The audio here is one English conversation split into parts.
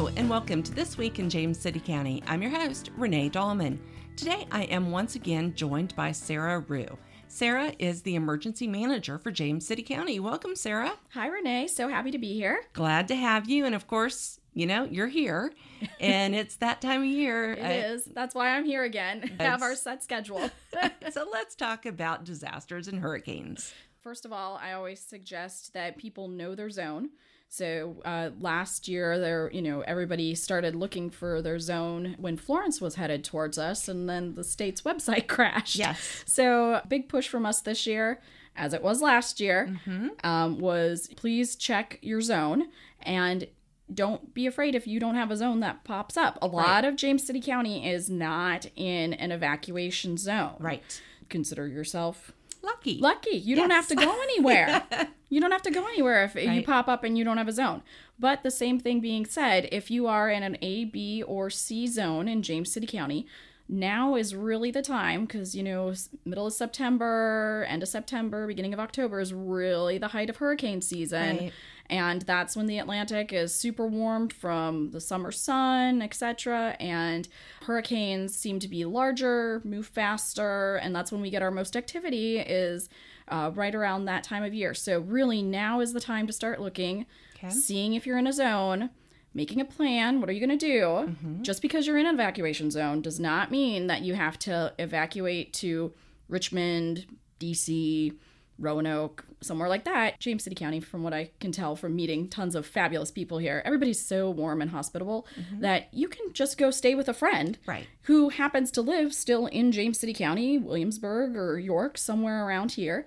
Hello, and welcome to This Week in James City County. I'm your host, Renee Dahlman. Today, I am once again joined by Sara Ruch. Sara is the emergency manager for James City County. Welcome, Sara. Hi, Renee. So happy to be here. Glad to have you. And of course, you know, you're here, and it's that time of year. It is. That's why I'm here again. Have our set schedule. so let's talk about disasters and hurricanes. First of all, I always suggest that people know their zone. So uh, last year, there, you know, everybody started looking for their zone when Florence was headed towards us, and then the state's website crashed. Yes. So big push from us this year, as it was last year, Mm-hmm. um, was please check your zone and don't be afraid if you don't have a zone that pops up. A lot of James City County is not in an evacuation zone. Right. Consider yourself Lucky. lucky. You don't have to go anywhere. you don't have to go anywhere if you Right. pop up and you don't have a zone. But the same thing being said, if you are in an A, B, or C zone in James City County, now is really the time because you know middle of September, end of September, beginning of October is really the height of hurricane season. Right. And that's when the Atlantic is super warmed from the summer sun, etc. And hurricanes seem to be larger, move faster, and that's when we get our most activity is uh, right around that time of year. So really, now is the time to start looking, Okay. seeing if you're in a zone, making a plan. What are you going to do? Mm-hmm. Just because you're in an evacuation zone does not mean that you have to evacuate to Richmond, DC, Roanoke, somewhere like that. James City County, from what I can tell from meeting tons of fabulous people here, everybody's so warm and hospitable mm-hmm. that you can just go stay with a friend Right. who happens to live still in James City County, Williamsburg, or York, somewhere around here.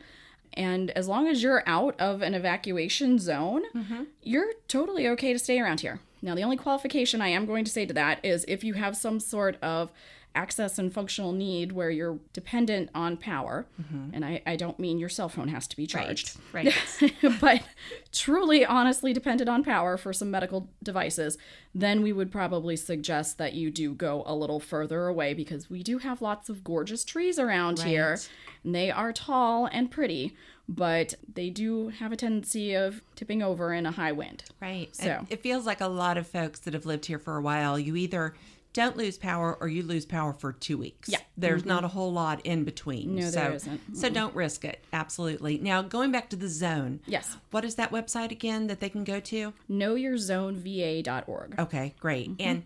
And as long as you're out of an evacuation zone, mm-hmm. you're totally okay to stay around here. Now, the only qualification I am going to say to that is if you have some sort of access and functional need where you're dependent on power, mm-hmm. and I, I don't mean your cell phone has to be charged Right. but truly honestly dependent on power for some medical devices, then we would probably suggest that you do go a little further away because we do have lots of gorgeous trees around here. And they are tall and pretty, but they do have a tendency of tipping over in a high wind. Right. So- And it feels like a lot of folks that have lived here for a while, you either don't lose power or you lose power for two weeks. Yeah. Mm-hmm. There's not a whole lot in between. No, so, there isn't. So don't risk it. Absolutely. Now, going back to the zone. Yes. What is that website again that they can go to? KnowYourZoneVA.org. Okay, great. And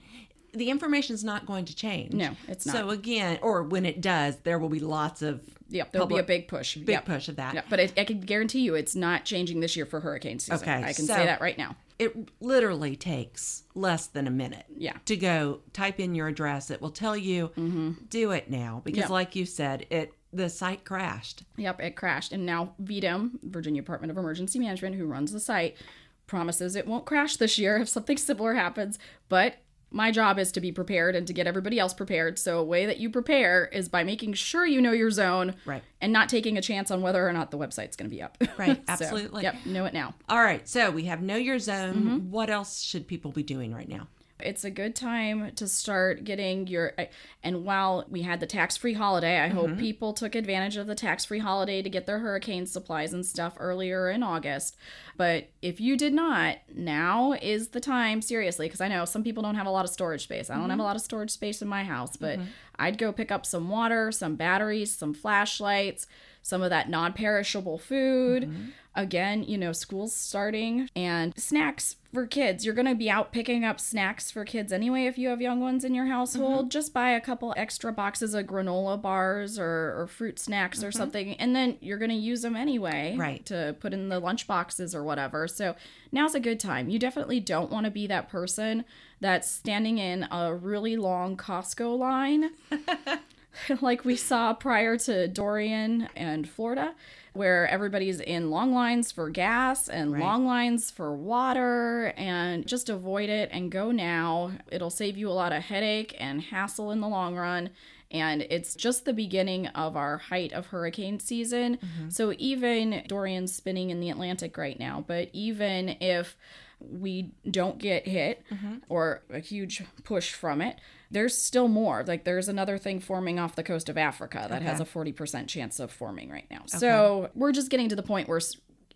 the information is not going to change. Mm-hmm. No, it's not. So again, or when it does, there will be lots of Yep, there'll be a big push. big Yep. push of that. Yep, but it, I can guarantee you it's not changing this year for hurricane season. Okay, I can so- say that right now. It literally takes less than a minute. Yeah. To go type in your address. It will tell you do it now because Mm-hmm. Like you said, it the site crashed. Yep, it crashed. And now VDEM, Virginia Department of Emergency Management, who runs the site, promises it won't crash this year if something similar happens. But my job is to be prepared and to get everybody else prepared. So a way that you prepare is by making sure you know your zone Right. and not taking a chance on whether or not the website's going to be up. Right, So, absolutely. yep, know it now. All right, so we have know your zone. Mm-hmm. What else should people be doing right now? It's a good time to start getting your. And while we had the tax free holiday, I hope mm-hmm. people took advantage of the tax free holiday to get their hurricane supplies and stuff earlier in August. But if you did not, now is the time, seriously, because I know some people don't have a lot of storage space. I don't have mm-hmm. a lot of storage space in my house, but mm-hmm. I'd go pick up some water, some batteries, some flashlights, some of that non perishable food. Again, you know, school's starting and snacks for kids. You're going to be out picking up snacks for kids anyway if you have young ones in your household. Mm-hmm. Just buy a couple extra boxes of granola bars or, or fruit snacks or mm-hmm. something, and then you're going to use them anyway Right. to put in the lunch boxes or whatever. So now's a good time. You definitely don't want to be that person that's standing in a really long Costco line like we saw prior to Dorian and Florida, where everybody's in long lines for gas and Right. long lines for water, and just avoid it and go now. It'll save you a lot of headache and hassle in the long run. And it's just the beginning of our height of hurricane season. Mm-hmm. So even Dorian's spinning in the Atlantic right now, but even if we don't get hit mm-hmm. or a huge push from it, there's still more. Like there's another thing forming off the coast of Africa that has a 40% chance of forming right now. So we're just getting to the point where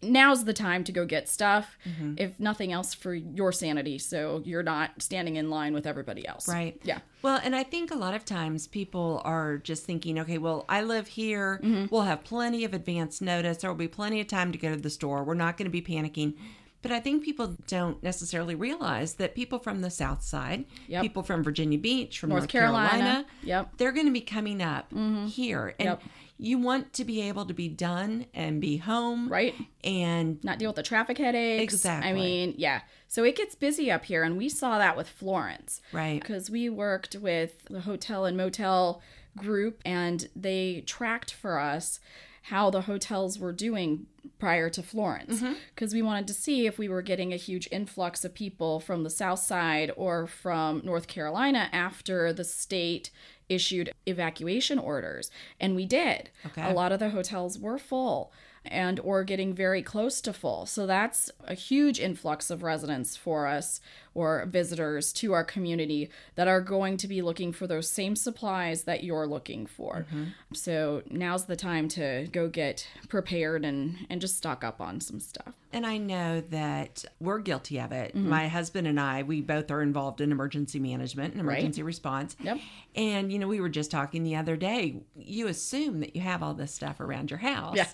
now's the time to go get stuff, mm-hmm. if nothing else for your sanity. So you're not standing in line with everybody else. Right. Yeah. Well, and I think a lot of times people are just thinking, okay, well, I live here. Mm-hmm. We'll have plenty of advance notice. There will be plenty of time to go to the store. We're not going to be panicking. But I think people don't necessarily realize that people from the South Side, Yep. people from Virginia Beach, from North, North Carolina, Carolina. Yep. they're going to be coming up mm-hmm. here. And Yep. you want to be able to be done and be home. Right. And Not deal with the traffic headaches. Exactly. I mean, yeah. So it gets busy up here, and we saw that with Florence. Right. Because we worked with the hotel and motel group, and they tracked for us how the hotels were doing prior to Florence. Mm-hmm. Because we wanted to see if we were getting a huge influx of people from the South Side or from North Carolina after the state issued evacuation orders. And we did. Okay. A lot of the hotels were full and or getting very close to full. So that's a huge influx of residents for us or visitors to our community that are going to be looking for those same supplies that you're looking for. So now's the time to go get prepared and and just stock up on some stuff. And I know that we're guilty of it. Mm-hmm. My husband and I, we both are involved in emergency management and emergency response. Yep. And, you know, we were just talking the other day. You assume that you have all this stuff around your house. Yeah.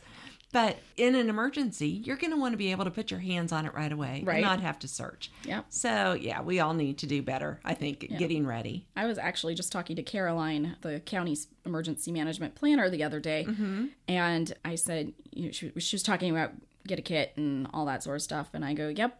But in an emergency, you're going to want to be able to put your hands on it right away Right. and not have to search. Yep. So, yeah, we all need to do better, I think, at getting ready. I was actually just talking to Caroline, the county's emergency management planner, the other day, mm-hmm. and I said, you know, she, she was talking about get a kit and all that sort of stuff, and I go, yep.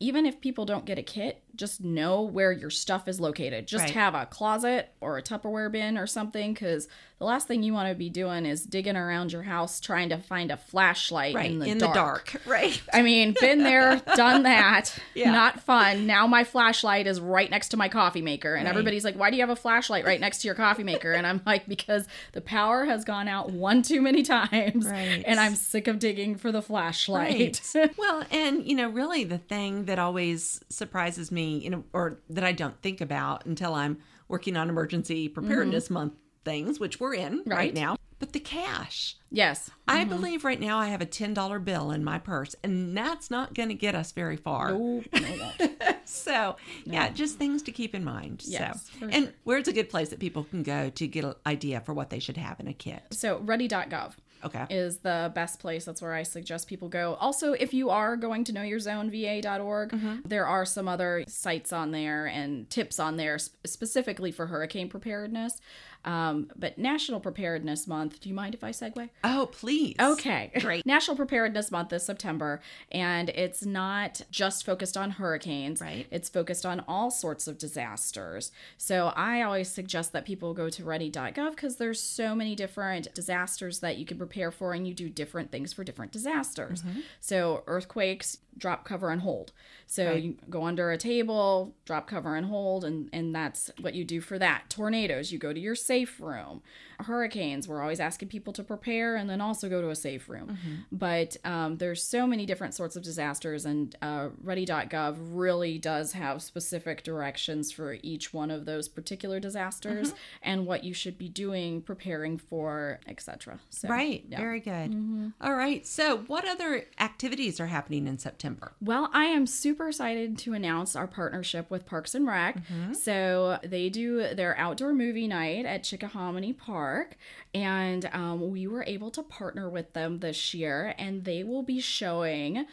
Even if people don't get a kit, just know where your stuff is located. Just Right. have a closet or a Tupperware bin or something, because the last thing you want to be doing is digging around your house trying to find a flashlight Right. in the in dark. the dark. Right. I mean, been there, done that. Yeah. Not fun. Now my flashlight is right next to my coffee maker. And Right. everybody's like, why do you have a flashlight right next to your coffee maker? And I'm like, because the power has gone out one too many times. Right. And I'm sick of digging for the flashlight. Right. well, and you know, really the thing that always surprises me, you know, or that I don't think about until I'm working on emergency preparedness month things, which we're in right, Mm-hmm. Right. now, but the cash. yes. I believe right now I have a $10 bill in my purse, and that's not going to get us very far. No, it won't. So, yeah, just things to keep in mind. Yes, so, and where's a good place that people can go to get an idea for what they should have in a kit? So ready.gov. Okay. is the best place. That's where I suggest people go. Also, if you are going to know your zone, va.org, mm-hmm. there are some other sites on there and tips on there sp- specifically for hurricane preparedness. Um, but National Preparedness Month, do you mind if I segue? Oh, please. Okay. Great. National Preparedness Month is September, and it's not just focused on hurricanes. Right. It's focused on all sorts of disasters. So I always suggest that people go to ready.gov because there's so many different disasters that you can prepare for, and you do different things for different disasters. So earthquakes, drop cover and hold. So Right. you go under a table, drop cover and hold, and and that's what you do for that. Tornadoes, you go to your safe room. Hurricanes, we're always asking people to prepare and then also go to a safe room. But um, there's so many different sorts of disasters, and uh, Ready.gov really does have specific directions for each one of those particular disasters and what you should be doing, preparing for, etc. So, Right. yeah. Very good. Mm-hmm. All right. So, what other activities are happening in September? Well, I am super excited to announce our partnership with Parks and Rec. So they do their outdoor movie night at Chickahominy Park, and um, we were able to partner with them this year, and they will be showing.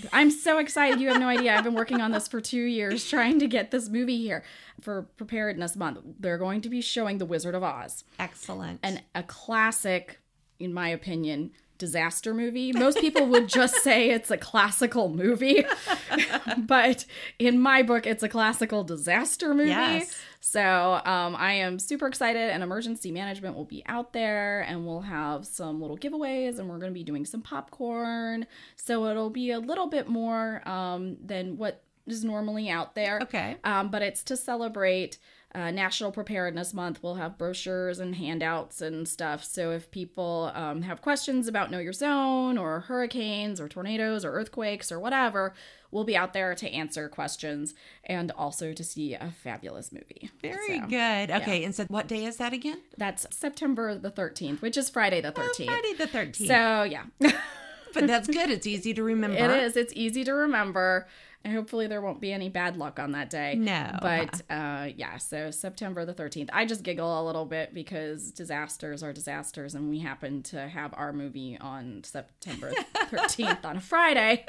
I'm so excited. You have no idea. I've been working on this for two years trying to get this movie here for Preparedness Month. They're going to be showing The Wizard of Oz Excellent. and a classic, in my opinion, disaster movie. Most people would just say it's a classical movie, but in my book, it's a classical disaster movie. Yes. So um, I am super excited, and emergency management will be out there, and we'll have some little giveaways, and we're going to be doing some popcorn. So it'll be a little bit more um, than what is normally out there. Okay. Um, but it's to celebrate uh, National Preparedness Month. We'll have brochures and handouts and stuff. So if people um, have questions about Know Your Zone or hurricanes or tornadoes or earthquakes or whatever, we'll be out there to answer questions and also to see a fabulous movie. Very So, good. Okay. And so, what day is that again? That's September the 13th, which is Friday the 13th. Friday the 13th. So yeah. but that's good. It's easy to remember. It is. It's easy to remember. And hopefully there won't be any bad luck on that day. No. But uh, yeah, so September the 13th. I just giggle a little bit because disasters are disasters, and we happen to have our movie on September 13th on a Friday,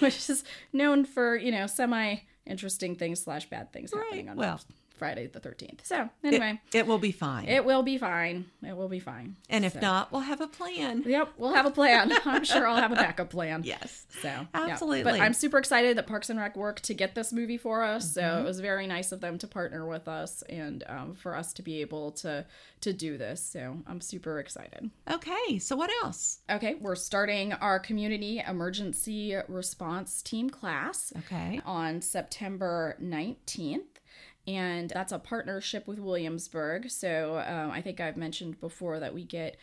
which is known for, you know, semi interesting things slash bad things happening on Well. Friday the 13th. So anyway, It will be fine. it, will be fine. It will be fine. and if So- not, we'll have a plan. Yep, we'll have a plan. I'm sure I'll have a backup plan. Yes. So yeah. Absolutely. But I'm super excited that Parks and Rec worked to get this movie for us. So Mm-hmm. it was very nice of them to partner with us and um, for us to be able to to do this. So I'm super excited. Okay. So what else? Okay, we're starting our community emergency response team class Okay. on September 19th. And that's a partnership with Williamsburg. So um, I think I've mentioned before that we get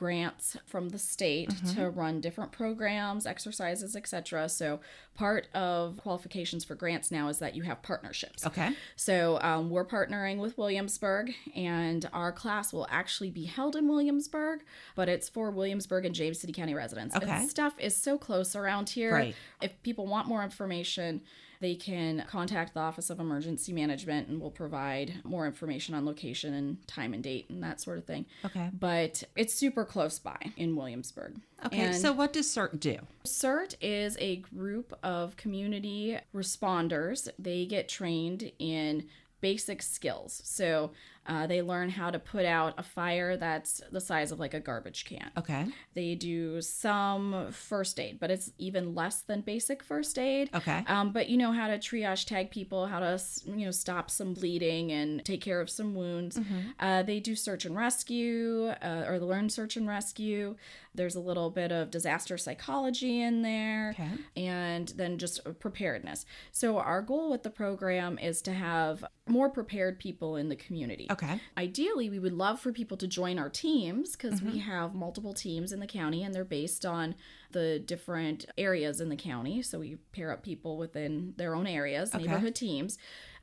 grants from the state to run different programs, exercises, etc. So part of qualifications for grants now is that you have partnerships. Okay. So um, we're partnering with Williamsburg, and our class will actually be held in Williamsburg, but it's for Williamsburg and James City County residents. Okay. And stuff is so close around here. Right. If people want more information, they can contact the Office of Emergency Management, and we'll provide more information on location and time and date and that sort of thing. Okay. But it's super close by in Williamsburg. Okay. And- so what does CERT do? CERT is a group of community responders. They get trained in basic skills. So uh, they learn how to put out a fire that's the size of like a garbage can. Okay. They do some first aid, but it's even less than basic first aid. Okay. Um, but you know how to triage tag people, how to you know stop some bleeding and take care of some wounds. Uh, they do search and rescue, uh, or learn search and rescue. There's a little bit of disaster psychology in there, Okay. and then just preparedness. So our goal with the program is to have more prepared people in the community. Okay. Ideally, we would love for people to join our teams because we have multiple teams in the county and they're based on the different areas in the county. So we pair up people within their own areas, Okay. neighborhood teams.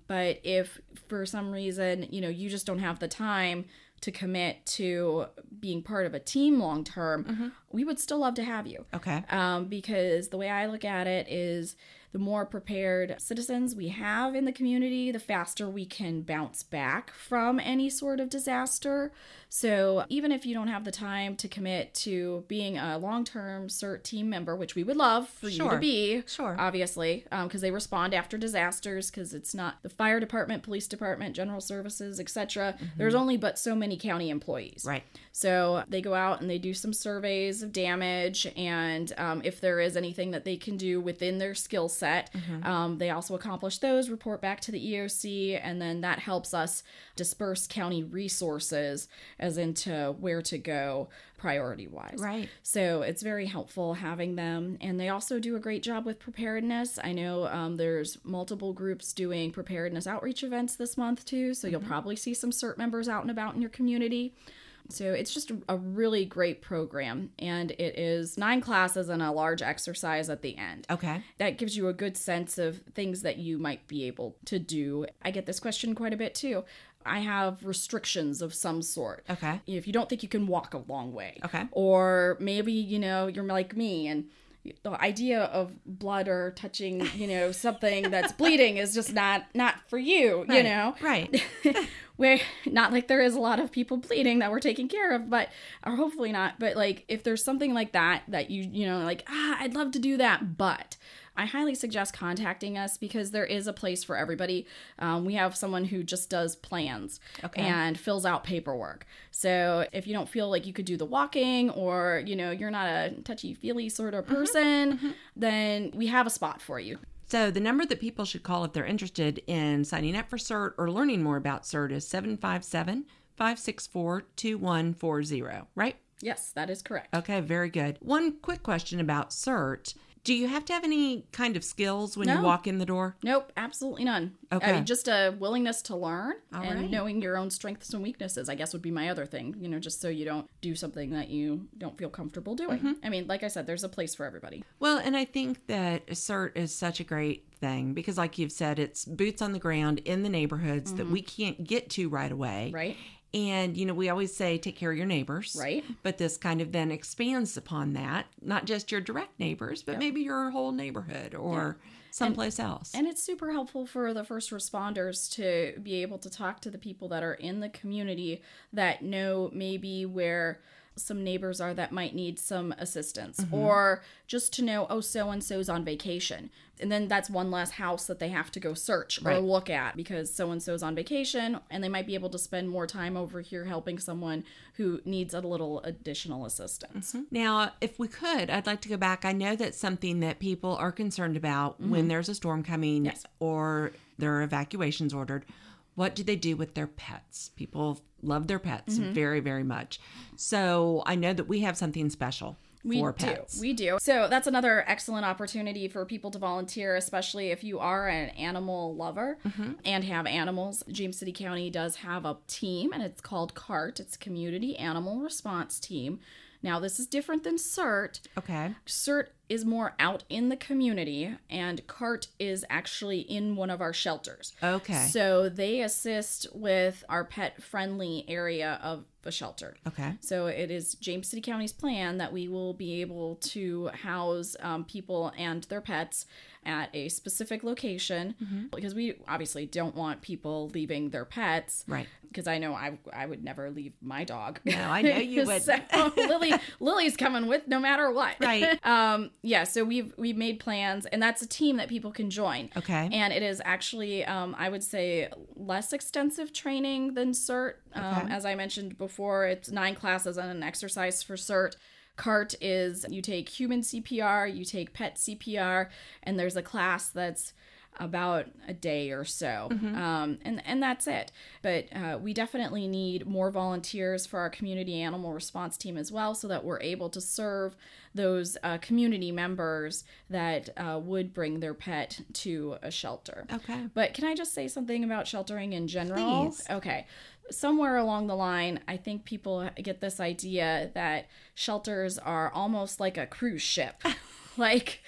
But if for some reason, you know, you just don't have the time to commit to being part of a team long term, we would still love to have you Okay. um, because the way I look at it is the more prepared citizens we have in the community, the faster we can bounce back from any sort of disaster. So even if you don't have the time to commit to being a long term CERT team member, which we would love for you Sure. to be, Sure. obviously, because they respond after disasters, because it's not the fire department, police department, general services, etc. There's only but so many county employees. Right. So they go out and they do some surveys of damage, and um, if there is anything that they can do within their skill set, um, they also accomplish those, report back to the EOC, and then that helps us disperse county resources as into where to go priority wise. Right. So it's very helpful having them. And they also do a great job with preparedness. I know um, there's multiple groups doing preparedness outreach events this month too. So you'll probably see some CERT members out and about in your community. So it's just a really great program. And it is nine classes and a large exercise at the end. Okay. That gives you a good sense of things that you might be able to do. I get this question quite a bit too. I have restrictions of some sort Okay. if you don't think you can walk a long way Okay. or maybe you know you're like me and the idea of blood or touching you know something that's bleeding is just not not for you you know Right. where not like there is a lot of people bleeding that we're taking care of but or hopefully not but like if there's something like that that you you know like ah i'd love to do that but I highly suggest contacting us because there is a place for everybody. Um, we have someone who just does plans Okay. and fills out paperwork. So if you don't feel like you could do the walking or, you know, you're not a touchy feely sort of person, then we have a spot for you. So the number that people should call if they're interested in signing up for CERT or learning more about CERT is 757 564 2140, right? Yes, that is correct. Okay, very good. One quick question about CERT. Do you have to have any kind of skills when you walk in the door? Nope, absolutely none. Okay. I mean, just a willingness to learn All and right. knowing your own strengths and weaknesses, I guess, would be my other thing, you know, just so you don't do something that you don't feel comfortable doing. Mm-hmm. I mean, like I said, there's a place for everybody. Well, and I think that CERT is such a great thing because, like you've said, it's boots on the ground in the neighborhoods that we can't get to right away. Right? And, you know, we always say take care of your neighbors. Right. But this kind of then expands upon that, not just your direct neighbors, but maybe your whole neighborhood or someplace else. And it's super helpful for the first responders to be able to talk to the people that are in the community that know maybe where some neighbors are that might need some assistance Mm-hmm. or just to know oh so and so's on vacation and then that's one less house that they have to go search or look at because so and so's on vacation and they might be able to spend more time over here helping someone who needs a little additional assistance Now, if we could, I'd like to go back. I know that's something that people are concerned about when there's a storm coming Yes. or there are evacuations ordered. What do they do with their pets? People love their pets very, very much. So I know that we have something special We for do. pets. We do. So that's another excellent opportunity for people to volunteer, especially if you are an animal lover Mm-hmm. and have animals. James City County does have a team, and it's called CART. It's Community Animal Response Team. Now, this is different than CERT. okay. CERT is more out in the community, and CART is actually in one of our shelters. Okay. So they assist with our pet friendly area of the shelter. Okay. So it is James City County's plan that we will be able to house um, people and their pets at a specific location Mm-hmm. because we obviously don't want people leaving their pets. Right. Because I know I I would never leave my dog. No, I know you would. so Lily Lily's coming with no matter what. Right. Um. Yeah. So we've we've made plans, and that's a team that people can join. Okay. And it is actually, um, I would say, less extensive training than CERT. Um, Okay. As I mentioned before, it's nine classes and an exercise for CERT. CART is you take human CPR, you take pet CPR, and there's a class that's about a day or so, um, and and that's it. But uh, we definitely need more volunteers for our community animal response team as well, so that we're able to serve those uh, community members that uh, would bring their pet to a shelter. Okay. But can I just say something about sheltering in general? Please. Okay. Somewhere along the line, I think people get this idea that shelters are almost like a cruise ship. like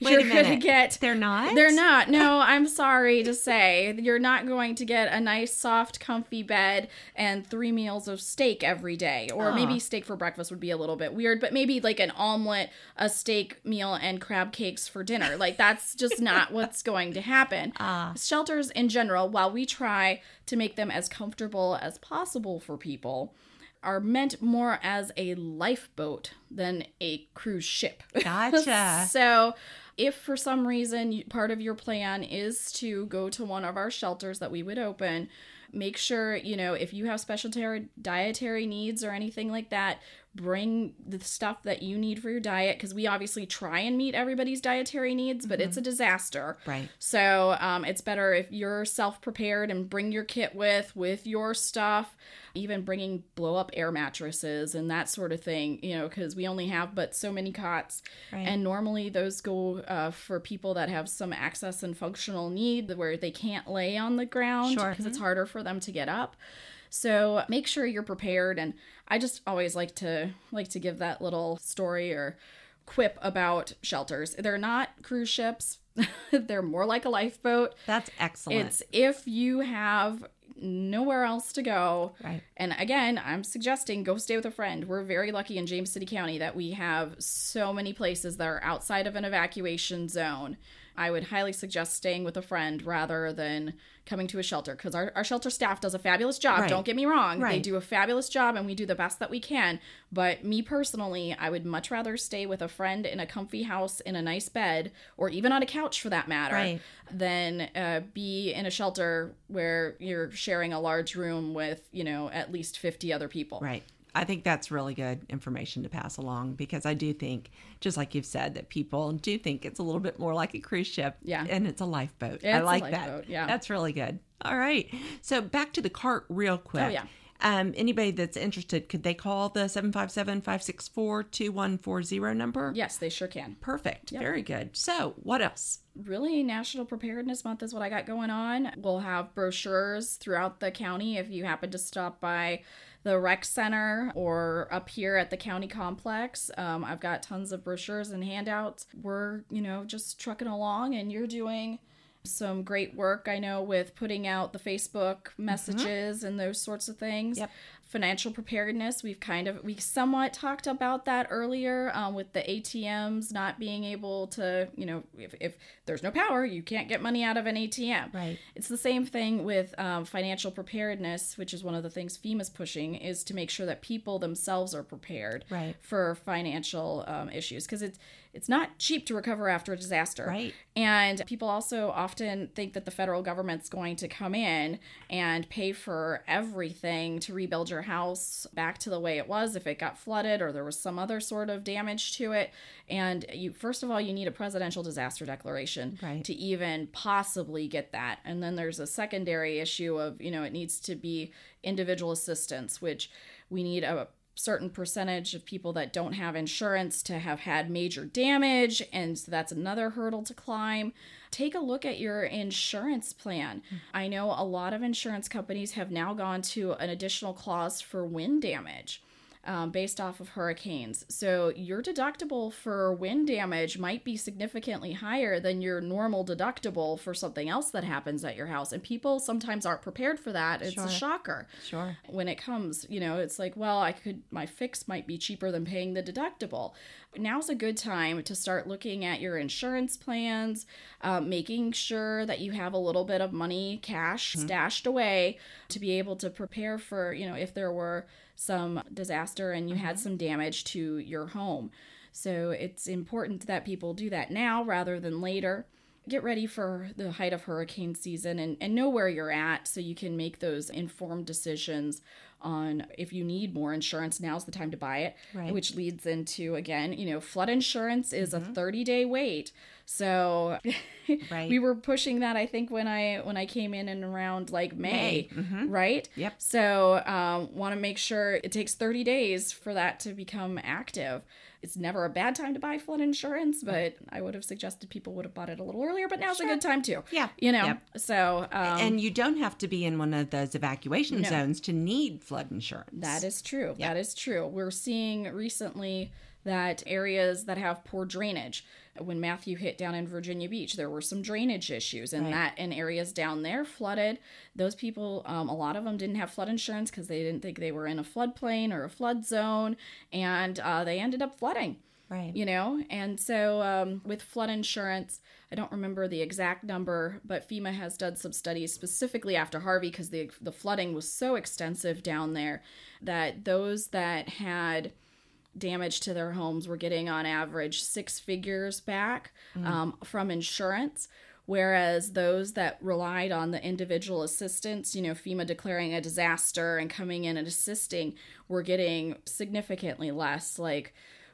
Wait you're a going to get They're not? They're not. No, I'm sorry to say. You're not going to get a nice soft comfy bed and three meals of steak every day. Or maybe steak for breakfast would be a little bit weird, but maybe like an omelet, a steak meal and crab cakes for dinner. Like that's just not what's going to happen. Ah. Shelters in general, while we try to make them as comfortable as possible for people, are meant more as a lifeboat than a cruise ship. Gotcha. so, if for some reason part of your plan is to go to one of our shelters that we would open, make sure, you know, if you have special ter- dietary needs or anything like that, bring the stuff that you need for your diet because we obviously try and meet everybody's dietary needs, but it's a disaster. Right. So um, it's better if you're self prepared and bring your kit with with your stuff, even bringing blow up air mattresses and that sort of thing. You know, because we only have but so many cots, Right. and normally those go uh, for people that have some access and functional need where they can't lay on the ground Sure. because it's harder for them to get up. So make sure you're prepared and I just always like to like to give that little story or quip about shelters. They're not cruise ships. They're more like a lifeboat. That's excellent. It's if you have nowhere else to go. Right. And again, I'm suggesting go stay with a friend. We're very lucky in James City County that we have so many places that are outside of an evacuation zone. I would highly suggest staying with a friend rather than coming to a shelter because our, our shelter staff does a fabulous job. Right. Don't get me wrong. They do a fabulous job and we do the best that we can. But me personally, I would much rather stay with a friend in a comfy house in a nice bed or even on a couch for that matter Right. than uh, be in a shelter where you're sharing a large room with, you know, at least 50 other people. Right. I think that's really good information to pass along because I do think, just like you've said, that people do think it's a little bit more like a cruise ship. Yeah. And it's a lifeboat. I It's a like lifeboat, that. yeah. That's really good. All right. So back to the CART real quick. Oh, yeah. Um, anybody that's interested, could they call the 757 564 2140 number? Yes, they sure can. Perfect. Very good. So, what else? really National Preparedness Month is what I got going on. We'll have brochures throughout the county if you happen to stop by the rec center or up here at the county complex. Um, I've got tons of brochures and handouts. We're, you know, just trucking along and you're doing some great work I know with putting out the Facebook messages and those sorts of things. Yep. Financial preparedness, we've kind of we somewhat talked about that earlier um, with the ATMs not being able to, you know, if, if there's no power, you can't get money out of an ATM. Right. It's the same thing with um, financial preparedness, which is one of the things FEMA's pushing, is to make sure that people themselves are prepared Right. for financial um, issues because it's it's not cheap to recover after a disaster. Right. And people also often think that the federal government's going to come in and pay for everything to rebuild your house back to the way it was if it got flooded or there was some other sort of damage to it. And you first of all, you need a presidential disaster declaration Right. to even possibly get that. And then there's a secondary issue of, you know, it needs to be individual assistance, which we need a certain percentage of people that don't have insurance to have had major damage and so that's another hurdle to climb. Take a look at your insurance plan. I know a lot of insurance companies have now gone to an additional clause for wind damage um, based off of hurricanes. So your deductible for wind damage might be significantly higher than your normal deductible for something else that happens at your house. And people sometimes aren't prepared for that. It's Sure. a shocker Sure. when it comes you know it's like well i could my fix might be cheaper than paying the deductible now's a good time to start looking at your insurance plans um, making sure that you have a little bit of money cash stashed away to be able to prepare for you know if there were some disaster and you had some damage to your home. So it's important that people do that now rather than later. Get ready for the height of hurricane season and, and know where you're at so you can make those informed decisions on if you need more insurance now's the time to buy it Right. which leads into again you know flood insurance is a mm-hmm. 30 day wait so Right. we were pushing that i think when i when i came in and around like may, right Yep. so um, want to make sure it takes 30 days for that to become active it's never a bad time to buy flood insurance but i would have suggested people would have bought it a little earlier but now's a good time too Yeah. you know Yep. so um, and you don't have to be in one of those evacuation zones to need flood insurance. That is true. That is true. We're seeing recently that areas that have poor drainage. When Matthew hit down in Virginia Beach, there were some drainage issues, and Right. that and areas down there flooded. Those people, um, a lot of them didn't have flood insurance because they didn't think they were in a floodplain or a flood zone, and uh, they ended up flooding right. you know and so um, with flood insurance i don't remember the exact number but fema has done some studies specifically after harvey because the, the flooding was so extensive down there that those that had damage to their homes. Were getting on average six figures back um, from insurance whereas those that relied on the individual assistance you know fema declaring a disaster and coming in and assisting were getting significantly less like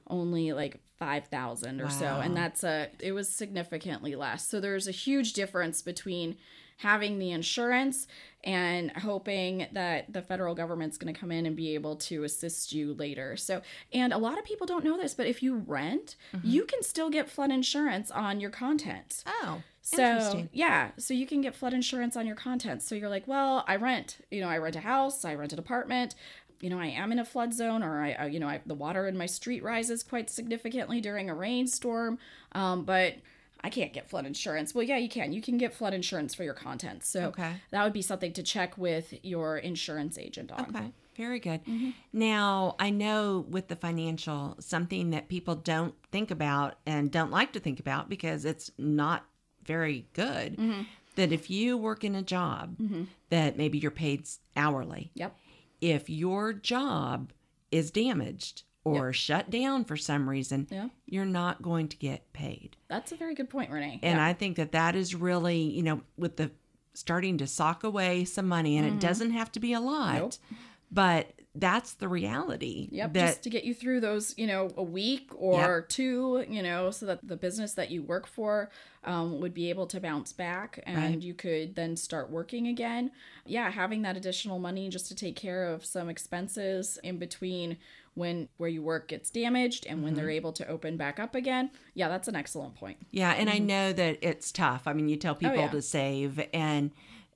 only like 5000 or so. And that's a it was significantly less. So there's a huge difference between having the insurance and hoping that the federal government's going to come in and be able to assist you later so and a lot of people don't know this but if you rent you can still get flood insurance on your content. Oh, so interesting. yeah, so you can get flood insurance on your content. So you're like, well, I rent, you know, I rent a house, I rent an apartment. You know, I am in a flood zone, or I, I you know, I, the water in my street rises quite significantly during a rainstorm. Um, but I can't get flood insurance. Well, yeah, you can. You can get flood insurance for your contents. So Okay. that would be something to check with your insurance agent on. Okay, very good. Mm-hmm. Now, I know with the financial, something that people don't think about and don't like to think about because it's not very good, Mm-hmm. that if you work in a job that maybe you're paid hourly, Yep. if your job is damaged or shut down for some reason, Yeah. you're not going to get paid. That's a very good point, Renee. And yeah. I think that that is really, you know, with the starting to sock away some money, and it doesn't have to be a lot, Mm-hmm. Nope. but that's the reality. Yep, That just to get you through those, you know, a week or two, you know, so that the business that you work for um, would be able to bounce back and Right. you could then start working again. Yeah, having that additional money just to take care of some expenses in between when where you work gets damaged and when they're Mm-hmm. able to open back up again. Yeah, that's an excellent point. yeah, and I know that it's tough. I mean, you tell people Mm-hmm. Oh, yeah. to save, and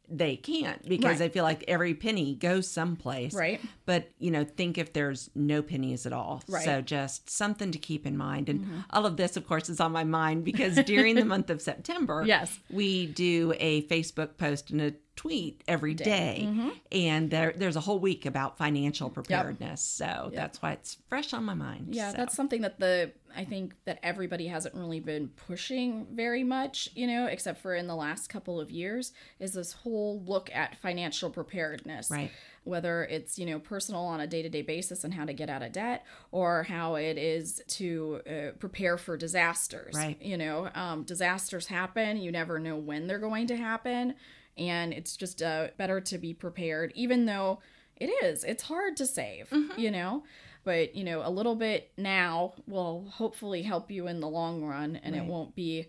they can't because Right. I feel like every penny goes someplace. Right. But, you know, think if there's no pennies at all. Right. So just something to keep in mind. And all of this, of course, is on my mind because during the month of September, Yes. we do a Facebook post and a tweet every day. And there, there's a whole week about financial preparedness. So that's why it's fresh on my mind. Yeah, So, that's something that the I think that everybody hasn't really been pushing very much, you know, except for in the last couple of years, is this whole look at financial preparedness. Right. Whether it's, you know, personal on a day to day basis and how to get out of debt, or how it is to uh, prepare for disasters. Right. You know, um, disasters happen, you never know when they're going to happen. And it's just uh, better to be prepared, even though it is. It's hard to save, you know? But, you know, a little bit now will hopefully help you in the long run and it won't be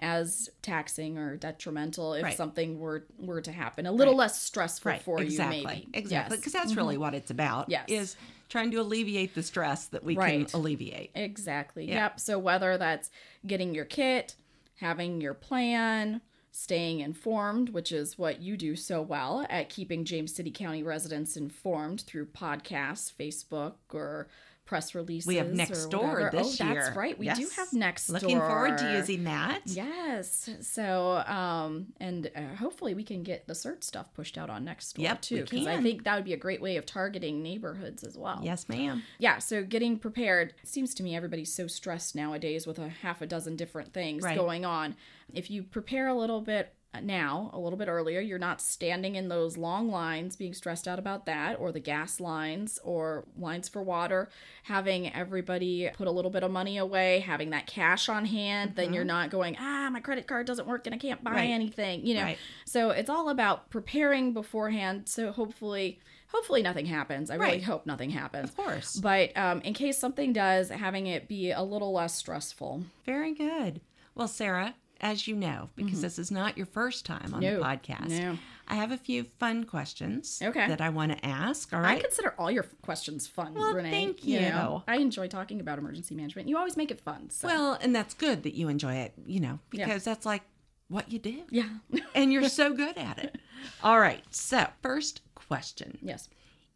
as taxing or detrimental if Right. something were were to happen. A little Right. less stressful right. for exactly. you maybe. Exactly. Yes. Mm-hmm. Because that's really what it's about. Yes. Is trying to alleviate the stress that we Right. can alleviate. Exactly. Yeah. Yep. So whether that's getting your kit, having your plan, staying informed, which is what you do so well at keeping James City County residents informed through podcasts, Facebook, or press releases. We have next door this oh, year. That's right. We do have next door. Looking door. forward to using that. Yes. So, um, and uh, hopefully we can get the CERT stuff pushed out on next door Yep, too, because I think that would be a great way of targeting neighborhoods as well Yes, ma'am. yeah so getting prepared seems to me everybody's so stressed nowadays with a half a dozen different things Right. going on if you prepare a little bit now a little bit earlier you're not standing in those long lines being stressed out about that or the gas lines or lines for water having everybody put a little bit of money away having that cash on hand then you're not going ah my credit card doesn't work and i can't buy Mm-hmm. Right. anything you know Right. so it's all about preparing beforehand so hopefully hopefully nothing happens i really hope nothing happens Of course. but um, in case something does, having it be a little less stressful. Very good. Well, Sara, as you know, because this is not your first time on Mm-hmm. No, the podcast, no. I have a few fun questions Okay. that I want to ask. All I consider all your questions fun, Well, Renee. thank know, you. I enjoy talking about emergency management. You always make it fun. So. Well, and that's good that you enjoy it, you know, because that's like what you do. yeah. And you're so good at it. All right. So, first question. yes.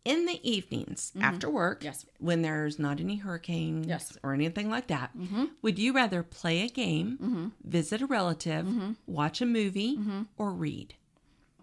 In the evenings after work, Mm-hmm. Yes. when there's not any hurricanes Yes. Mm-hmm. or anything like that, would you rather play a game, visit a relative, Mm-hmm. watch a movie, or read?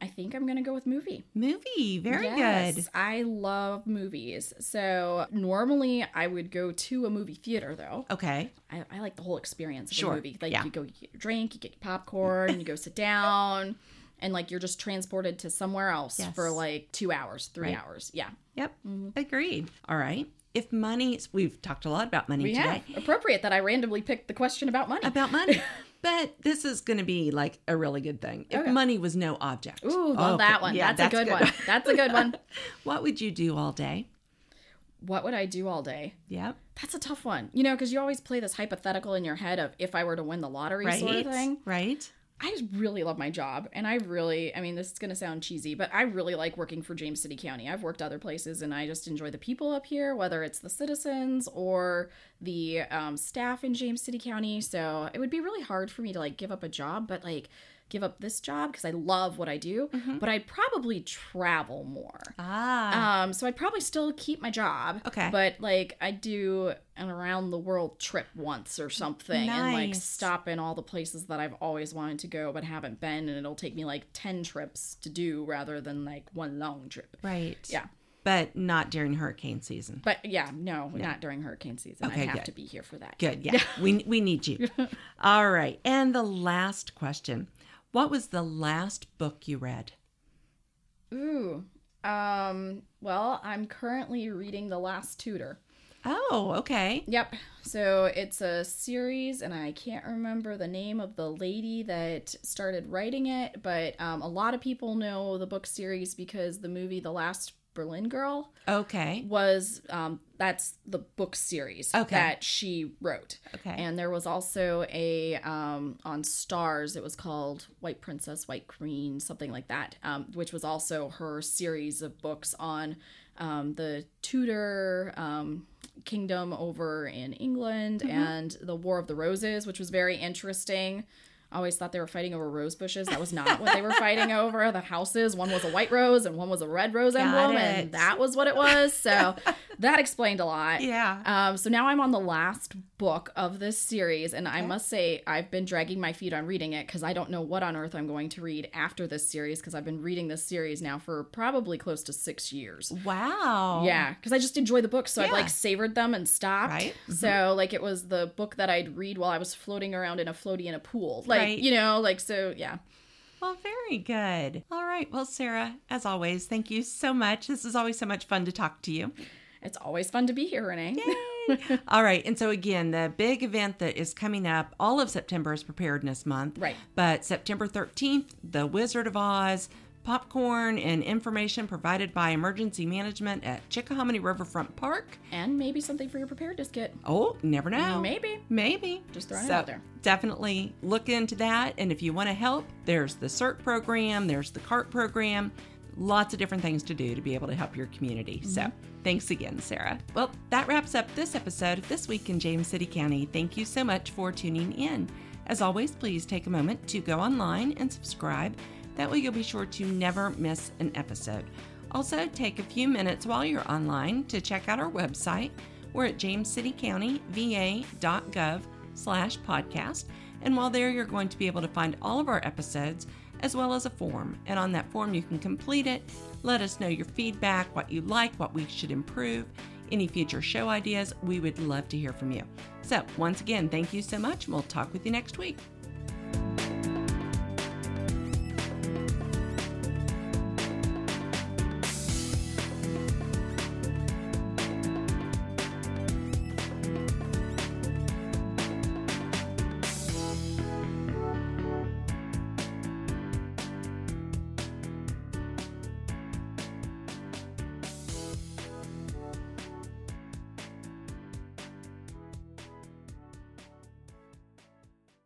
I think I'm going to go with movie. Movie, very yes, good. I love movies. So normally I would go to a movie theater though. Okay, I, I like the whole experience of Sure, a movie. Like yeah. you go you get your drink, you get your popcorn, you go sit down, and like you're just transported to somewhere else Yes. for like two hours, three Right. hours. Yeah. yep, mm-hmm. agreed. All right. If money, we've talked a lot about money We today. have appropriate that I randomly picked the question about money. About money. but this is going to be like a really good thing. If Okay. money was no object. Ooh, love Okay, that one. yeah, that's, a good, one. That's a good one. what would you do all day? What would I do all day? Yep. That's a tough one. You know, because you always play this hypothetical in your head of if I were to win the lottery Right. sort of thing. Right. I just really love my job. And I really, I mean, this is going to sound cheesy, but I really like working for James City County. I've worked other places and I just enjoy the people up here, whether it's the citizens or the um, staff in James City County. So it would be really hard for me to like give up a job, but like give up this job because I love what I do. But I'd probably travel more. Ah. Um, so I'd probably still keep my job. Okay. But like I do an around the world trip once or something and like stop in all the places that I've always wanted to go but haven't been and it'll take me like 10 trips to do rather than like one long trip. right. Yeah. But not during hurricane season. But yeah, no, not during hurricane season. Okay, I have good. to be here for that. Good. Yeah. we we need you. All right. And the last question. What was the last book you read? Ooh. Um, well, I'm currently reading The Last Tudor. Oh, okay. Yep. So it's a series, and I can't remember the name of the lady that started writing it, but um, a lot of people know the book series because the movie The Last Boleyn Girl Okay. was um, that's the book series Okay. that she wrote. Okay. And there was also a um, on Starz. It was called White Princess, White Queen, something like that, um, which was also her series of books on um, the Tudor um, kingdom over in England Mm-hmm. and the War of the Roses, which was very interesting. I always thought they were fighting over rose bushes. That was not what they were fighting over. The houses, one was a white rose and one was a red rose Got emblem, it. and that was what it was. So that explained a lot. Yeah. Um, so now I'm on the last book of this series, and I must say I've been dragging my feet on reading it because I don't know what on earth I'm going to read after this series because I've been reading this series now for probably close to six years. Wow. Yeah, because I just enjoy the books, so Yeah. like savored them and stopped. Right. Mm-hmm. So like it was the book that I'd read while I was floating around in a floaty in a pool, like Right. you know, like so yeah. Well, very good. All right. Well, Sara, as always, thank you so much. This is always so much fun to talk to you. It's always fun to be here, Renee. Yay. all right. And so, again, the big event that is coming up, all of September is Preparedness Month. Right. But September 13th, The Wizard of Oz, popcorn and information provided by emergency management at Chickahominy Riverfront Park. and maybe something for your preparedness kit. Oh, never know. Maybe. Maybe. Just throwing it out there. Definitely look into that. And if you want to help, there's the CERT program, there's the CART program, lots of different things to do to be able to help your community. So Mm-hmm. thanks again, Sara. Well, that wraps up this episode of This Week in James City County. Thank you so much for tuning in. As always, please take a moment to go online and subscribe. That way, you'll be sure to never miss an episode. Also, take a few minutes while you're online to check out our website. We're at jamescitycountyva.gov slash podcast. And while there, you're going to be able to find all of our episodes as well as a form. And on that form, you can complete it. Let us know your feedback, what you like, what we should improve, any future show ideas. We would love to hear from you. So, once again, thank you so much, and we'll talk with you next week.